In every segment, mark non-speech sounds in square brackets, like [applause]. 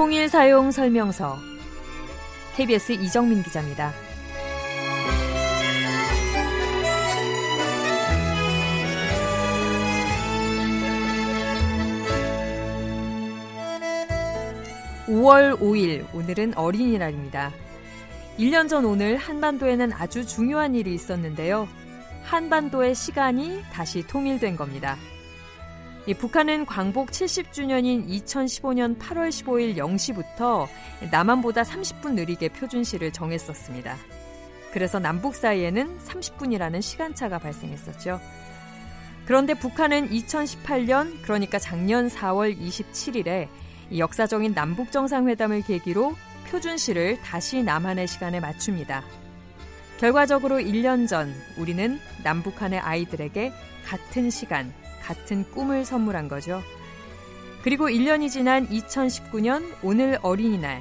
통일 사용 설명서 KBS 이정민 기자입니다. (5월 5일) 오늘은 어린이날입니다. 1년 전 오늘 한반도에는 아주 중요한 일이 있었는데요. 한반도의 시간이 다시 통일된 겁니다. 북한은 광복 70주년인 2015년 8월 15일 0시부터 남한보다 30분 느리게 표준시를 정했었습니다. 그래서 남북 사이에는 30분이라는 시간차가 발생했었죠. 그런데 북한은 2018년, 그러니까 작년 4월 27일에 역사적인 남북 정상회담을 계기로 표준시를 다시 남한의 시간에 맞춥니다. 결과적으로 1년 전 우리는 남북한의 아이들에게 같은 시간, 같은 꿈을 선물한 거죠. 그리고 1년이 지난 2019년 오늘 어린이날.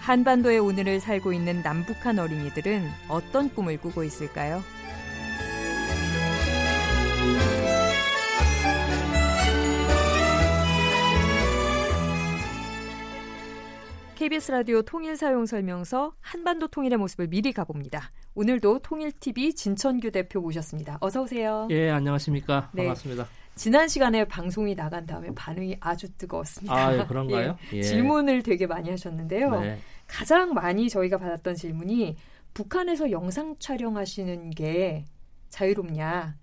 한반도의 오늘을 살고 있는 남북한 어린이들은 어떤 꿈을 꾸고 있을까요? KBS 라디오 통일 사용 설명서 한반도 통일의 모습을 미리 가봅니다. 오늘도 통일TV 진천규 대표 모셨습니다. 어서 오세요. 예, 안녕하십니까. 네. 반갑습니다. 지난 시간에 방송이 나간 다음에 반응이 아주 뜨거웠습니다. 아, 예, 그런가요? [laughs] 예, 예. 질문을 되게 많이 하셨는데요. 네. 가장 많이 저희가 받았던 질문이 북한에서 영상 촬영하시는 게 자유롭냐?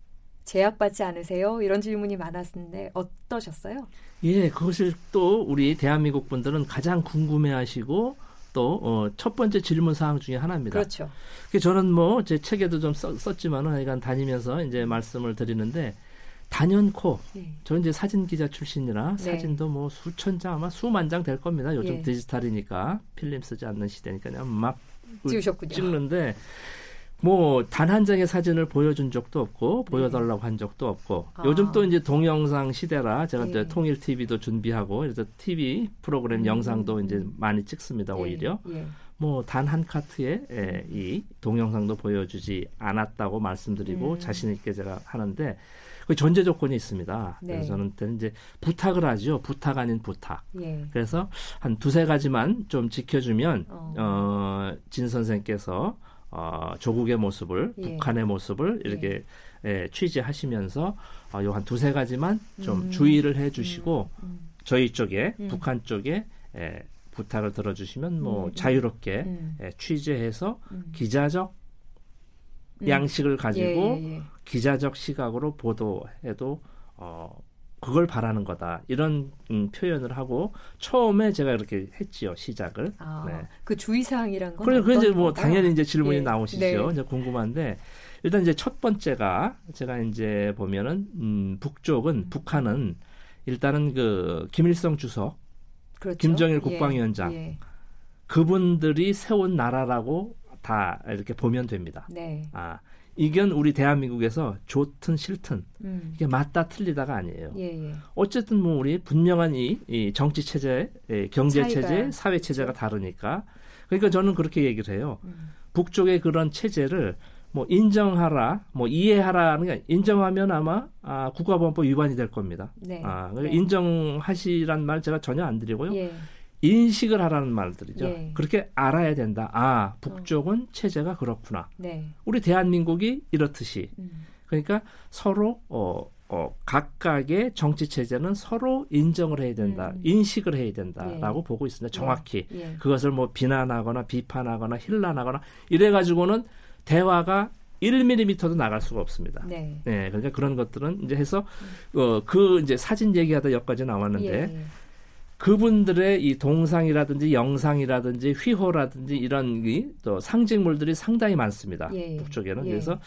제약받지 않으세요? 이런 질문이 많았는데 어떠셨어요? 예, 그것을 또 우리 대한민국 분들은 가장 궁금해하시고 또첫 어, 번째 질문 사항 중에 하나입니다. 그렇죠. 저는 뭐 제 책에도 좀 썼, 썼지만은 하여간 다니면서 이제 말씀을 드리는데 단연코 네. 저 이제 사진 기자 출신이라 네. 사진도 뭐 수천 장 아마 수만 장 될 겁니다. 요즘 네. 디지털이니까 필름 쓰지 않는 시대니까 막 찍으셨군요. 찍는데 뭐 단 한 장의 사진을 보여준 적도 없고 네. 보여달라고 한 적도 없고 아. 요즘 또 이제 동영상 시대라 제가 네. 이제 통일 TV도 준비하고 그래서 TV 프로그램 음. 영상도 이제 많이 찍습니다 네. 오히려 예. 뭐단 한 카트에 예, 이 동영상도 보여주지 않았다고 말씀드리고 음. 자신 있게 제가 하는데 그 전제 조건이 있습니다. 네. 그래서 저는 이제 부탁을 하죠. 부탁 아닌 부탁. 예. 그래서 한 두세 가지만 좀 지켜주면 어, 어 진 선생께서 어, 조국의 모습을 예. 북한의 모습을 이렇게 예. 예, 취재하시면서 어, 요한 두세 가지만 좀 음. 주의를 해주시고 음. 음. 저희 쪽에 음. 북한 쪽에 예, 부탁을 들어주시면 뭐 음, 음. 자유롭게 예, 취재해서 기자적 양식을 가지고 예, 예, 예. 기자적 시각으로 보도해도 어, 그걸 바라는 거다 이런 음, 표현을 하고 처음에 제가 이렇게 했지요 시작을. 아, 네. 그 주의사항이란 건. 그래, 그 이제 뭐 당연히 이제 질문이 예. 나오시죠. 네. 이제 궁금한데 일단 이제 첫 번째가 제가 이제 보면은 음, 북쪽은 음. 북한은 일단은 그 김일성 주석, 그렇죠. 김정일 예. 국방위원장 예. 그분들이 세운 나라라고 다 이렇게 보면 됩니다. 네. 아 이건 우리 대한민국에서 좋든 싫든 음. 이게 맞다 틀리다가 아니에요. 예, 예. 어쨌든 뭐 우리 분명한 이, 이 정치 체제, 예, 경제 체제, 사회 체제가 그렇죠. 다르니까 그러니까 저는 그렇게 얘기를 해요. 음. 북쪽의 그런 체제를 뭐 인정하라, 뭐 이해하라는 게 인정하면 아마 아, 국가보안법 위반이 될 겁니다. 네. 아, 네. 인정하시란 말 제가 전혀 안 드리고요. 예. 인식을 하라는 말들이죠. 네. 그렇게 알아야 된다. 아, 북쪽은 어. 체제가 그렇구나. 네. 우리 대한민국이 이렇듯이. 음. 그러니까 서로 어, 어, 각각의 정치 체제는 서로 인정을 해야 된다, 음. 인식을 해야 된다라고 예. 보고 있습니다. 정확히 예. 예. 그것을 뭐 비난하거나 비판하거나 힐난하거나 이래 가지고는 대화가 1mm도 나갈 수가 없습니다. 네. 네. 그러니까 그런 것들은 이제 해서 음. 어, 그 이제 사진 얘기하다 여기까지 나왔는데 예. 예. 그분들의 이 동상이라든지 영상이라든지 휘호라든지 이런 또 상징물들이 상당히 많습니다. 예. 북쪽에는 예. 그래서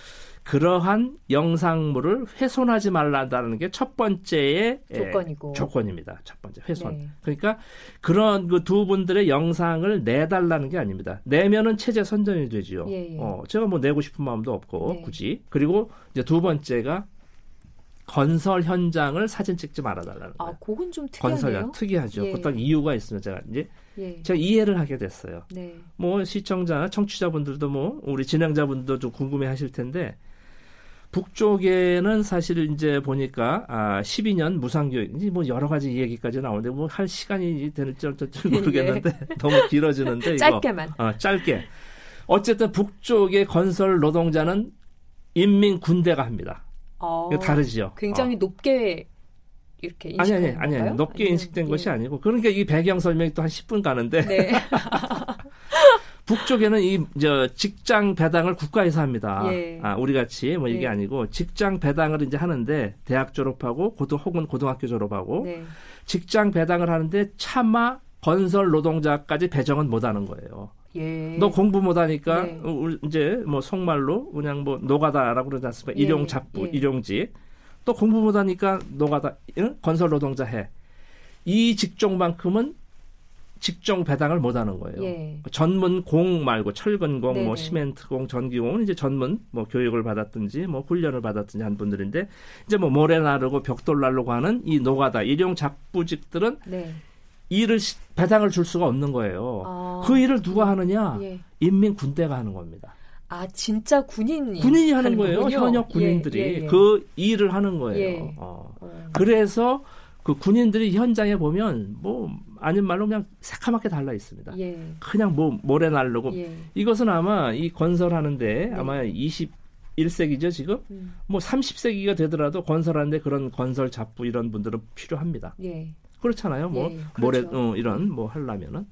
그러한 영상물을 훼손하지 말라는 게 첫 번째의 예, 조건이고 조건입니다. 첫 번째 훼손. 네. 그러니까 그런 그 두 분들의 영상을 내달라는 게 아닙니다. 내면은 체제 선전이 되지요. 예, 예. 어, 제가 뭐 내고 싶은 마음도 없고 네. 굳이 그리고 이제 두 번째가 건설 현장을 사진 찍지 말아달라는 아, 거예요. 아, 그건 좀 특이하네요. 건설 특이하죠. 예. 어떤 이유가 있으면 제가 이제 예. 제가 이해를 하게 됐어요. 네. 뭐 시청자, 청취자분들도 뭐 우리 진행자분들도 좀 궁금해하실 텐데 북쪽에는 사실 이제 보니까 아 12년 무상교육 이제 뭐 여러 가지 얘기까지 나오는데 뭐 할 시간이 될지 어쩔지 모르겠는데 네. [laughs] 너무 길어지는데 짧게만 어, 짧게 어쨌든 북쪽의 건설 노동자는 인민 군대가 합니다. 어, 다르죠. 굉장히 어. 높게 이렇게 아니 아니 아니 아니 높게 인식된 예. 것이 아니고 그러니까 이 배경 설명이 또 한 10분 가는데 네. [laughs] 북쪽에는 이 저 직장 배당을 국가에서 합니다. 예. 아, 우리 같이 뭐 이게 예. 아니고 직장 배당을 이제 하는데 대학 졸업하고 고등 혹은 고등학교 졸업하고 네. 직장 배당을 하는데 차마 건설 노동자까지 배정은 못 하는 거예요. 예. 너 공부 못하니까 네. 이제 뭐 속말로 그냥 뭐 노가다라고 그러지 않습니까? 예. 일용 잡부, 예. 일용직. 또 공부 못하니까 노가다 응? 건설 노동자 해. 이 직종만큼은 직종 배당을 못 하는 거예요. 예. 전문 공 말고 철근공, 뭐 네네. 뭐 시멘트공, 전기공은 이제 전문 뭐 교육을 받았든지 뭐 훈련을 받았든지 한 분들인데 이제 뭐 모래 나르고 벽돌 나르고 하는 이 노가다 일용 잡부직들은 네. 일을 배당을 줄 수가 없는 거예요. 아. 그 일을 누가 하느냐? 예. 인민 군대가 하는 겁니다. 아 진짜 군인이 군인이 하는, 거예요. 거군요. 현역 군인들이 예, 예, 예. 그 일을 하는 거예요. 예. 어. 어. 그래서 그 군인들이 현장에 보면 뭐 아닌 말로 그냥 새카맣게 달라 있습니다. 예. 그냥 뭐 모래 날르고 예. 이것은 아마 이 건설하는데 네. 아마 21세기죠 지금 음. 뭐 30세기가 되더라도 건설하는데 그런 건설 잡부 이런 분들은 필요합니다. 예. 그렇잖아요. 뭐 예, 그렇죠. 모래 어, 이런 뭐 하려면은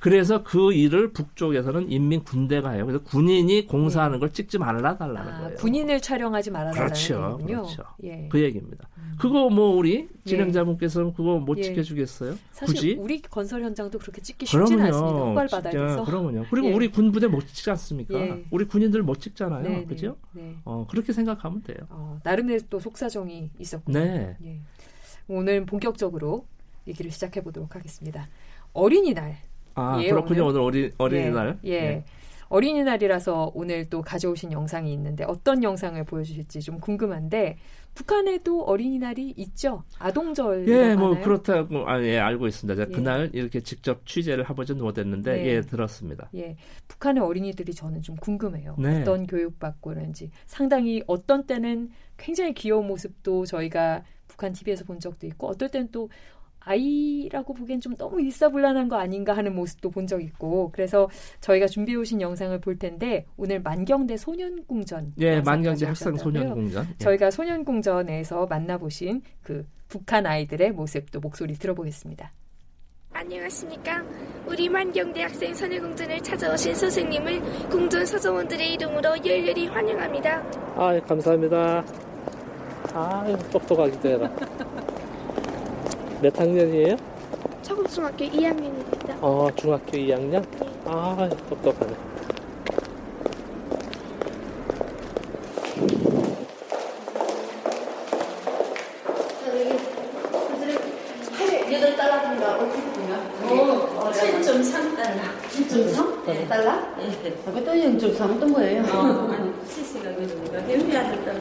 그래서 그 일을 북쪽에서는 인민 군대가 해요. 그래서 군인이 공사하는 네. 걸 찍지 말라 달라는 아, 거예요. 군인을 촬영하지 말아 달라는 그렇죠, 그렇죠. 예. 그 얘기입니다. 음. 그거 뭐 우리 진행자분께서 는 그거 못 예. 지켜주겠어요? 사실 굳이? 우리 건설 현장도 그렇게 찍기 쉽지는 않습니다. 헛발 바닥에서. 그러면요. 그리고 예. 우리 군부대 못 찍지 않습니까? 예. 우리 군인들 못 찍잖아요. 네, 그죠? 네, 네. 어, 그렇게 생각하면 돼요. 어, 나름대로 또 속사정이 있었군요. 네. 예. 오늘 본격적으로 얘기를 시작해 보도록 하겠습니다. 어린이날 아 예, 그렇군요. 오늘, 오늘 어린 어린 이날. 예. 예. 예. 어린이날이라서 오늘 또 가져오신 영상이 있는데 어떤 영상을 보여주실지 좀 궁금한데 북한에도 어린이날이 있죠. 아동절. 예, 뭐 하나요? 그렇다고 아, 예, 알고 있습니다. 제가 예. 그날 이렇게 직접 취재를 해보지는 못했는데 네. 예, 들었습니다. 예, 북한의 어린이들이 저는 좀 궁금해요. 네. 어떤 교육받고 그런지 상당히 어떤 때는 굉장히 귀여운 모습도 저희가 북한 TV에서 본 적도 있고 어떨 때는 또 아이라고 보기엔 좀 너무 일사불란한 거 아닌가 하는 모습도 본 적 있고 그래서 저희가 준비해 오신 영상을 볼 텐데 오늘 만경대 소년궁전 예 만경대 학생 소년궁전 예. 저희가 소년궁전에서 만나보신 그 북한 아이들의 모습도 목소리 들어보겠습니다. 안녕하십니까. 우리 만경대 학생 소년궁전을 찾아오신 선생님을 궁전 서정원들의 이름으로 열렬히 환영합니다. 아 예, 감사합니다. 아 똑똑하기도 해라. [laughs] 몇 학년이에요? 서울중학교 2학년입니다. 어, 중학교 2학년? 네. 아, 똑똑하네. 어떻게 보면 어, 7.3달러. 7.3 달러? 네. 그것도 0.3은 또 뭐예요? 어, [laughs] CC가 그러니까 해외 아들 달러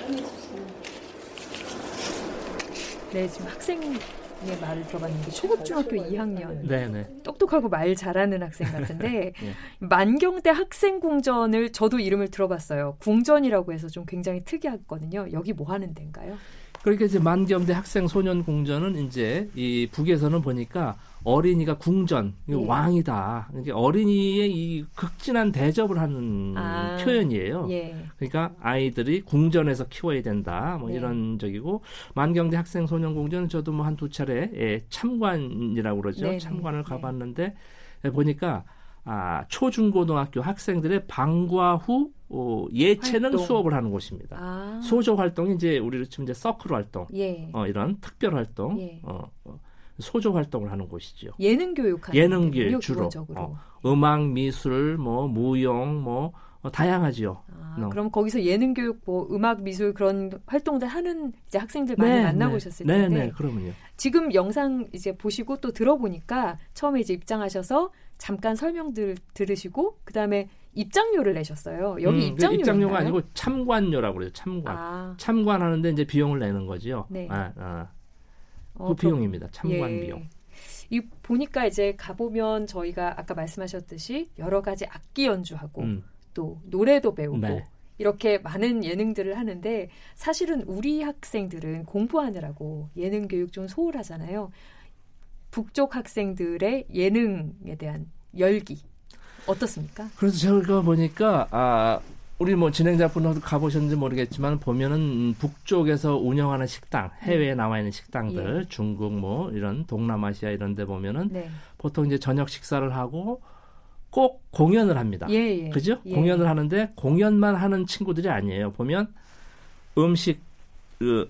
네, 지금 학생 네, 말을 들어봤는데 초급중학교 2학년. 네네. 똑똑하고 말 잘하는 학생 같은데 [laughs] 네. 만경대 학생궁전을 저도 이름을 들어봤어요. 궁전이라고 해서 좀 굉장히 특이하거든요. 여기 뭐 하는 데인가요? 그러니까 이제 만경대 학생 소년 궁전은 이제 이 북에서는 보니까 어린이가 궁전, 예. 왕이다. 그러니까 어린이의 이 극진한 대접을 하는 아, 표현이에요. 예. 그러니까 아이들이 궁전에서 키워야 된다. 뭐 네. 이런 적이고 만경대 학생 소년 궁전은 저도 뭐 한 두 차례 예, 참관이라고 그러죠. 네, 네. 참관을 네. 가봤는데 네. 보니까 아, 초중고등학교 학생들의 방과 후 어, 예체능 활동. 수업을 하는 곳입니다. 아. 소조 활동이 이제 우리로 치면 이제 서클 활동, 예. 어, 이런 특별 활동, 예. 어, 어, 소조 활동을 하는 곳이죠. 예능 교육하는 예능 교육 주로 어, 음악, 미술, 뭐 무용, 뭐 어, 다양하지요. 아, 어. 그럼 거기서 예능 교육, 뭐 음악, 미술 그런 활동들 하는 이제 학생들 많이 네, 만나보셨을 네, 텐데. 네, 네, 그러면요. 지금 영상 이제 보시고 또 들어보니까 처음에 이제 입장하셔서 잠깐 설명들 들으시고 그 다음에 입장료를 내셨어요. 여기 음, 입장료 입장료가 아니고 참관료라고 그래요. 참관. 아. 참관하는데 이제 비용을 내는 거죠. 네. 아, 아. 그 어, 비용입니다. 참관 예. 비용. 이 보니까 이제 가보면 저희가 아까 말씀하셨듯이 여러 가지 악기 연주하고 음. 또 노래도 배우고 네. 이렇게 많은 예능들을 하는데 사실은 우리 학생들은 공부하느라고 예능 교육 좀 소홀하잖아요. 북쪽 학생들의 예능에 대한 열기 어떻습니까? 그래서 제가 보니까 아 우리 뭐 진행자분도 가보셨는지 모르겠지만 보면은 북쪽에서 운영하는 식당 해외에 나와 있는 식당들 예. 중국 뭐 이런 동남아시아 이런 데 보면은 네. 보통 이제 저녁 식사를 하고 꼭 공연을 합니다. 예, 예. 그죠? 예. 공연을 하는데 공연만 하는 친구들이 아니에요. 보면 음식 그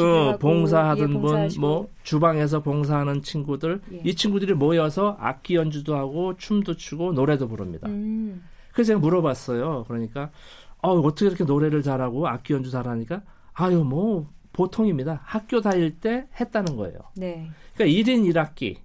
어, 봉사하던 예, 분, 뭐 주방에서 봉사하는 친구들, 예. 이 친구들이 모여서 악기 연주도 하고 춤도 추고 노래도 부릅니다. 음. 그래서 제가 물어봤어요. 그러니까 어, 어떻게 이렇게 노래를 잘하고 악기 연주 잘하니까 아유 뭐 보통입니다. 학교 다닐 때 했다는 거예요. 네. 그러니까 1인 1학기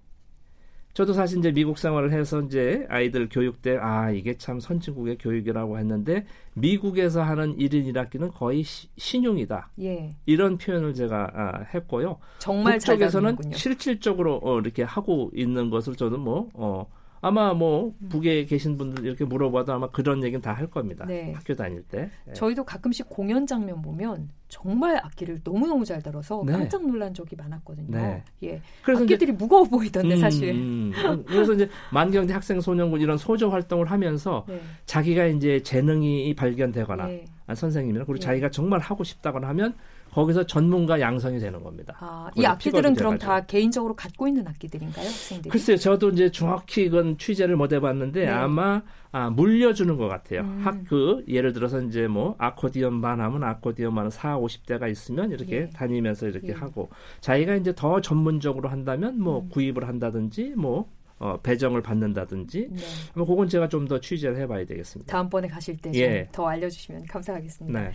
저도 사실 이제 미국 생활을 해서 이제 아이들 교육 때 아 이게 참 선진국의 교육이라고 했는데 미국에서 하는 1인 1학기는 거의 시, 신용이다. 예. 이런 표현을 제가 아, 했고요. 정말 북쪽에서는 실질적으로 어, 이렇게 하고 있는 것을 저는 뭐 어, 아마 뭐 북에 계신 분들 이렇게 물어봐도 아마 그런 얘기는 다 할 겁니다. 네. 학교 다닐 때. 네. 저희도 가끔씩 공연 장면 보면 정말 악기를 너무 너무 잘 들어서 네. 깜짝 놀란 적이 많았거든요. 네. 예. 그래서 악기들이 이제, 무거워 보이던데 음, 사실. 음, 그래서 이제 만경대 학생 소년군 이런 소조 활동을 하면서 네. 자기가 이제 재능이 발견되거나 네. 선생님이나 그리고 예. 자기가 정말 하고 싶다거나 하면 거기서 전문가 양성이 되는 겁니다. 아, 이 악기들은 그럼 다 개인적으로 갖고 있는 악기들인가요, 학생들이? 글쎄요, 저도 이제 정확히 이건 취재를 못 해봤는데 네. 아마 아, 물려주는 것 같아요. 음. 학그 예를 들어서 이제 뭐 아코디언반 하면 아코디언반 4, 50대가 있으면 이렇게 예. 다니면서 이렇게 예. 하고 자기가 이제 더 전문적으로 한다면 뭐 음. 구입을 한다든지 뭐 어, 배정을 받는다든지 네. 뭐 그건 제가 좀 더 취재를 해봐야 되겠습니다. 다음번에 가실 때더 예. 알려주시면 감사하겠습니다. 네.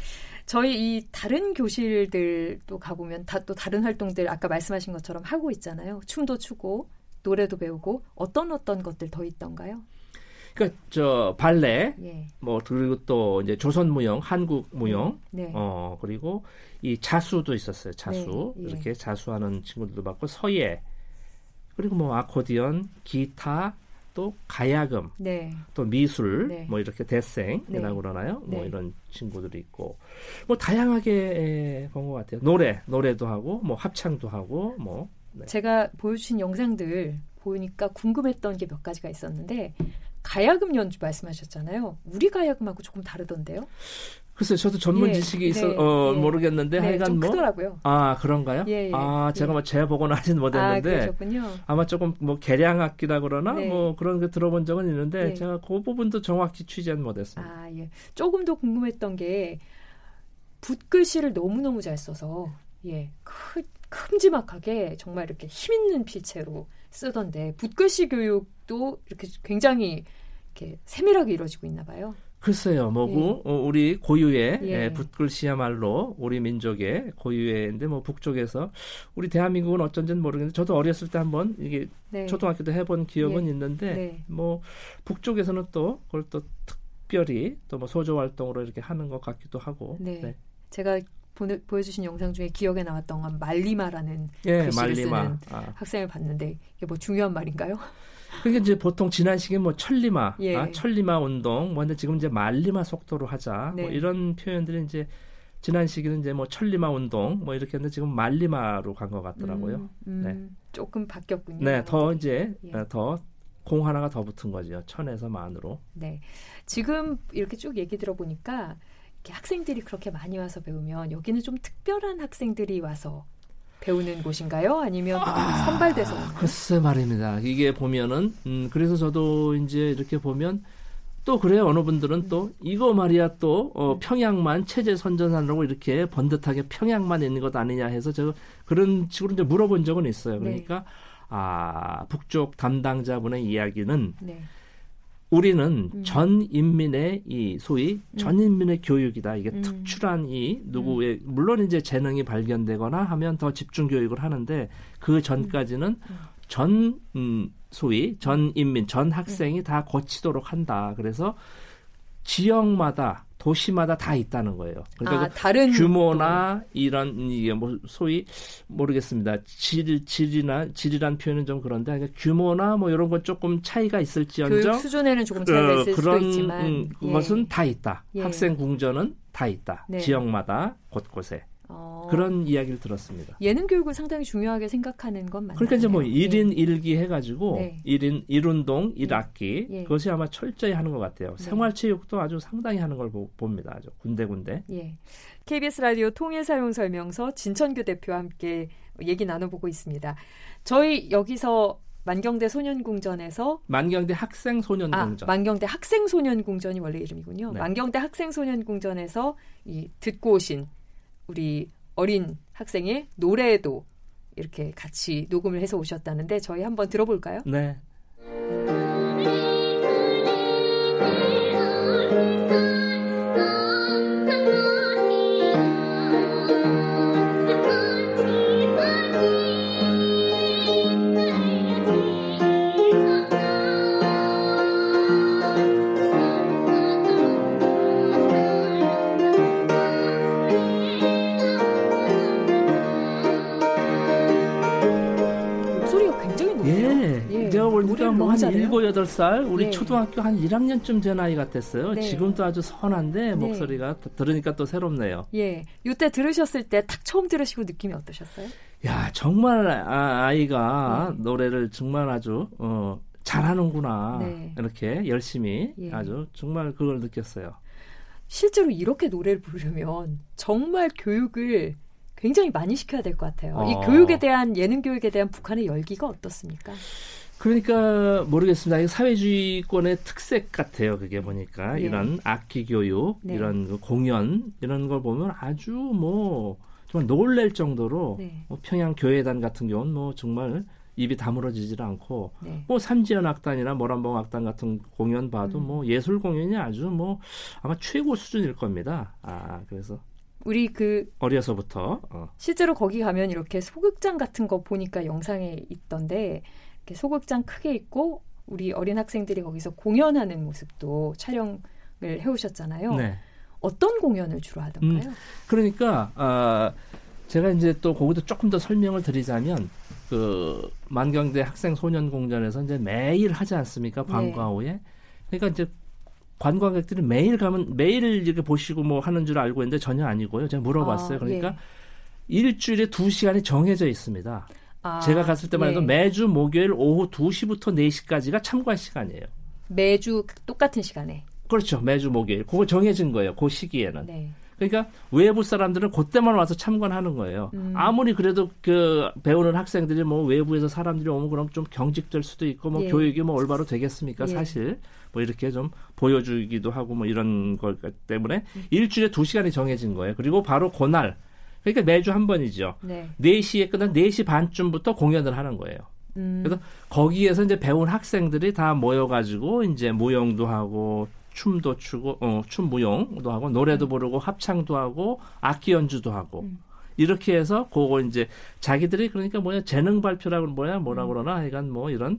저희 이 다른 교실들도 가보면 다 또 다른 활동들 아까 말씀하신 것처럼 하고 있잖아요. 춤도 추고 노래도 배우고 어떤 어떤 것들 더 있던가요? 그러니까 저 발레 예. 뭐 그리고 또 이제 조선 무용, 한국 무용, 네. 네. 어 그리고 이 자수도 있었어요. 자수 네. 예. 이렇게 자수하는 친구들도 봤고 서예 그리고 뭐 아코디언, 기타, 또 가야금, 네. 또 미술, 네. 뭐 이렇게 대생이라고 네. 그러나요? 뭐 네. 이런 친구들이 있고, 뭐 다양하게 본 것 같아요. 노래, 노래도 하고, 뭐 합창도 하고, 뭐. 네. 제가 보여주신 영상들 보니까 궁금했던 게 몇 가지가 있었는데 가야금 연주 말씀하셨잖아요. 우리 가야금하고 조금 다르던데요? 글쎄요, 저도 전문 예, 지식이 있어 네, 어, 예. 모르겠는데 네, 하여간 뭐 크더라고요. 아 그런가요? 예, 예아 예. 제가 뭐 재보고는 하지는 못했는데 아, 마 조금 뭐 개량 악기라 그러나 네. 뭐 그런 게 들어본 적은 있는데 네. 제가 그 부분도 정확히 취재는 못했습니다. 아 예, 조금 더 궁금했던 게 붓글씨를 너무 너무 잘 써서 예, 크, 큼지막하게 정말 이렇게 힘 있는 필체로 쓰던데 붓글씨 교육도 이렇게 굉장히 이렇게 세밀하게 이루어지고 있나 봐요. 글쎄요, 뭐고 예. 어, 우리 고유의 예. 예, 붓글씨야말로 우리 민족의 고유의인데 뭐 북쪽에서 우리 대한민국은 어쩐지는 모르겠는데 저도 어렸을 때 한번 이게 네. 초등학교 때 해본 기억은 예. 있는데 네. 뭐 북쪽에서는 또 그걸 또 특별히 또 뭐 소조 활동으로 이렇게 하는 것 같기도 하고. 네. 네. 제가 보내, 보여주신 영상 중에 기억에 나왔던 건 말리마라는 예, 글씨를 말리마. 쓰는 아. 학생을 봤는데 이게 뭐 중요한 말인가요? 그게 이제 보통 지난 시기에 뭐 천리마, 예. 아, 천리마 운동, 뭐 근데 지금 이제 말리마 속도로 하자, 뭐 네. 뭐 이런 표현들이 이제 지난 시기는 이제 뭐 천리마 운동, 뭐 이렇게 했는데 지금 말리마로 간 것 같더라고요. 음, 음, 네. 조금 바뀌었군요. 네, 더 이제 예. 어, 더공 하나가 더 붙은 거죠. 천에서 만으로. 네, 지금 이렇게 쭉 얘기 들어보니까 학생들이 그렇게 많이 와서 배우면 여기는 좀 특별한 학생들이 와서 배우는 곳인가요? 아니면 아, 선발돼서? 글쎄 말입니다. 이게 보면은 음, 그래서 저도 이제 이렇게 보면 또 그래요. 어느 분들은 음. 또 이거 말이야 또 어, 음. 평양만 체제 선전하려고 이렇게 번듯하게 평양만 있는 것 아니냐 해서 제가 그런 식으로 이제 물어본 적은 있어요. 네. 그러니까 네. 아 북쪽 담당자분의 이야기는 네. 우리는 음. 전 인민의 이 소위 음. 전 인민의 교육이다. 이게 음. 특출한 이 누구의 음. 물론 이제 재능이 발견되거나 하면 더 집중 교육을 하는데 그 전까지는 음. 전 음, 소위 전 인민 전 학생이 다 거치도록 한다. 그래서 지역마다 도시마다 다 있다는 거예요. 그러니까 아, 그 다른 규모나 또. 이런 이게 뭐 소위 모르겠습니다. 질 질이나 질이란 표현은 좀 그런데 그러니까 규모나 뭐 이런 건 조금 차이가 있을지언정 그 수준에는 조금 차이가 어, 있을 그런, 수도 있지만 음, 그것은 예. 다 있다. 예. 학생 궁전은 다 있다. 네. 지역마다 곳곳에. 어... 그런 이야기를 들었습니다. 예능 교육을 상당히 중요하게 생각하는 건 맞나요? 그러니까 이제 뭐 1인 네. 1기 해가지고 네. 1인 1운동 1학기 예. 그것이 아마 철저히 하는 것 같아요. 네. 생활체육도 아주 상당히 하는 걸 보, 봅니다. 아주 군데군데. 예. KBS 라디오 통일사용설명서 진천규 대표와 함께 얘기 나눠보고 있습니다. 저희 여기서 만경대 소년궁전에서 만경대 학생 소년궁전. 아, 만경대 학생 소년궁전이 원래 이름이군요. 네. 만경대 학생 소년궁전에서 이 듣고 오신 우리 어린 학생의 노래도 이렇게 같이 녹음을 해서 오셨다는데 저희 한번 들어볼까요? 네. 일곱 여덟 살 우리 네. 초등학교 한 1학년쯤 된 아이 같았어요. 네. 지금도 아주 선한데 네. 목소리가 들으니까 또 새롭네요. 예. 이때 들으셨을 때 딱 처음 들으시고 느낌이 어떠셨어요? 야, 정말 아, 이가 네. 노래를 정말 아주 어 잘하는구나. 네. 이렇게 열심히 예. 아주 정말 그걸 느꼈어요. 실제로 이렇게 노래를 부르면 정말 교육을 굉장히 많이 시켜야 될 것 같아요. 어. 이 교육에 대한 예능 교육에 대한 북한의 열기가 어떻습니까? 그러니까 모르겠습니다. 사회주의권의 특색 같아요. 그게 보니까 네. 이런 악기 교육, 네. 이런 그 공연 이런 걸 보면 아주 뭐 정말 놀랄 정도로 네. 뭐 평양 교회단 같은 경우는 뭐 정말 입이 다물어지질 않고 네. 뭐 삼지연 악단이나 모란봉 악단 같은 공연 봐도 음. 뭐 예술 공연이 아주 뭐 아마 최고 수준일 겁니다. 아 그래서 우리 그 어려서부터 어. 실제로 거기 가면 이렇게 소극장 같은 거 보니까 영상에 있던데 이렇게 소극장 크게 있고 우리 어린 학생들이 거기서 공연하는 모습도 촬영을 해오셨잖아요. 네. 어떤 공연을 주로 하던가요? 음, 그러니까 아, 제가 이제 또 거기도 조금 더 설명을 드리자면 그 만경대 학생 소년 공전에서 이제 매일 하지 않습니까 관광 네. 후에 그러니까 이제 관광객들이 매일 가면 매일 이렇게 보시고 뭐 하는 줄 알고 있는데 전혀 아니고요. 제가 물어봤어요. 아, 그러니까 예. 일주일에 두 시간이 정해져 있습니다. 아, 제가 갔을 때만 해도 예. 매주 목요일 오후 2시부터 4시까지가 참관 시간이에요. 매주 똑같은 시간에. 그렇죠. 매주 목요일. 그거 정해진 거예요. 그 시기에는. 네. 그러니까 외부 사람들은 그때만 와서 참관하는 거예요. 음. 아무리 그래도 그 배우는 학생들이 뭐 외부에서 사람들이 오면 그럼 좀 경직될 수도 있고 뭐 예. 교육이 뭐 올바로 되겠습니까? 예. 사실 뭐 이렇게 좀 보여주기도 하고 뭐 이런 것 때문에 음. 일주일에 두 시간이 정해진 거예요. 그리고 바로 그날 그러니까 매주 한 번이죠. 네. 4시에 끝난 4시 반쯤부터 공연을 하는 거예요. 음. 그래서 거기에서 이제 배운 학생들이 다 모여가지고 이제 무용도 하고 춤도 추고 어, 춤 무용도 하고 노래도 음. 부르고 합창도 하고 악기 연주도 하고 음. 이렇게 해서 그거 이제 자기들이 그러니까 뭐야 재능 발표라고 뭐야 뭐라 음. 그러나 하여간 뭐 이런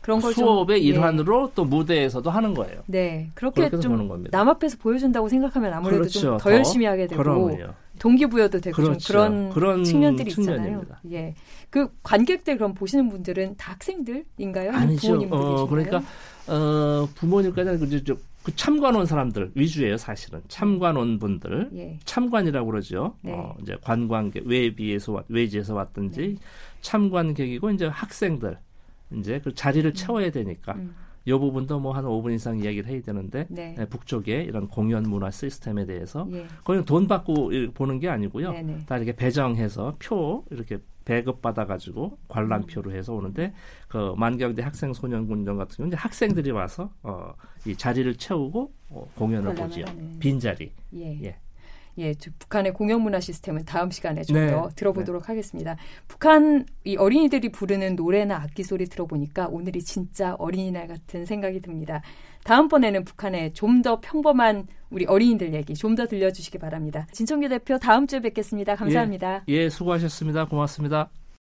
그런 걸 수업의 좀, 예. 일환으로 예. 또 무대에서도 하는 거예요. 네, 그렇게 좀 남 앞에서 보여준다고 생각하면 아무래도 그렇죠. 좀더 열심히 하게 되고 그럼요. 동기부여도 되고 그렇죠. 좀 그런, 그런 측면들이 측면입니다. 있잖아요. 예, 그 관객들 그럼 보시는 분들은 다 학생들인가요? 아니죠. 부모님들이 어, 그러니까 어, 부모님까지 그, 그 참관 온 사람들 위주예요, 사실은. 참관 온 분들. 예. 참관이라고 그러죠. 네. 어, 이제 관광객, 외비에서, 외지에서 왔든지 네. 참관객이고 이제 학생들. 이제 그 자리를 음. 채워야 되니까 음. 이 부분도 뭐 한 5분 이상 이야기를 해야 되는데 네. 네, 북쪽의 이런 공연 문화 시스템에 대해서 예. 그건 돈 받고 보는 게 아니고요. 네네. 다 이렇게 배정해서 표 이렇게 배급 받아가지고 관람표로 해서 오는데 그 만경대 학생 소년군전 같은 경우는 학생들이 와서 어, 이 자리를 채우고 어, 공연을 보지요. 빈 자리. 예. 예. 예, 북한의 공연 문화 시스템은 다음 시간에 좀더 네. 들어보도록 네. 하겠습니다. 북한 이 어린이들이 부르는 노래나 악기 소리 들어보니까 오늘이 진짜 어린이날 같은 생각이 듭니다. 다음번에는 북한의 좀 더 평범한 우리 어린이들 얘기 좀 더 들려주시기 바랍니다. 진청규 대표 다음 주에 뵙겠습니다. 감사합니다. 예, 예 수고하셨습니다. 고맙습니다.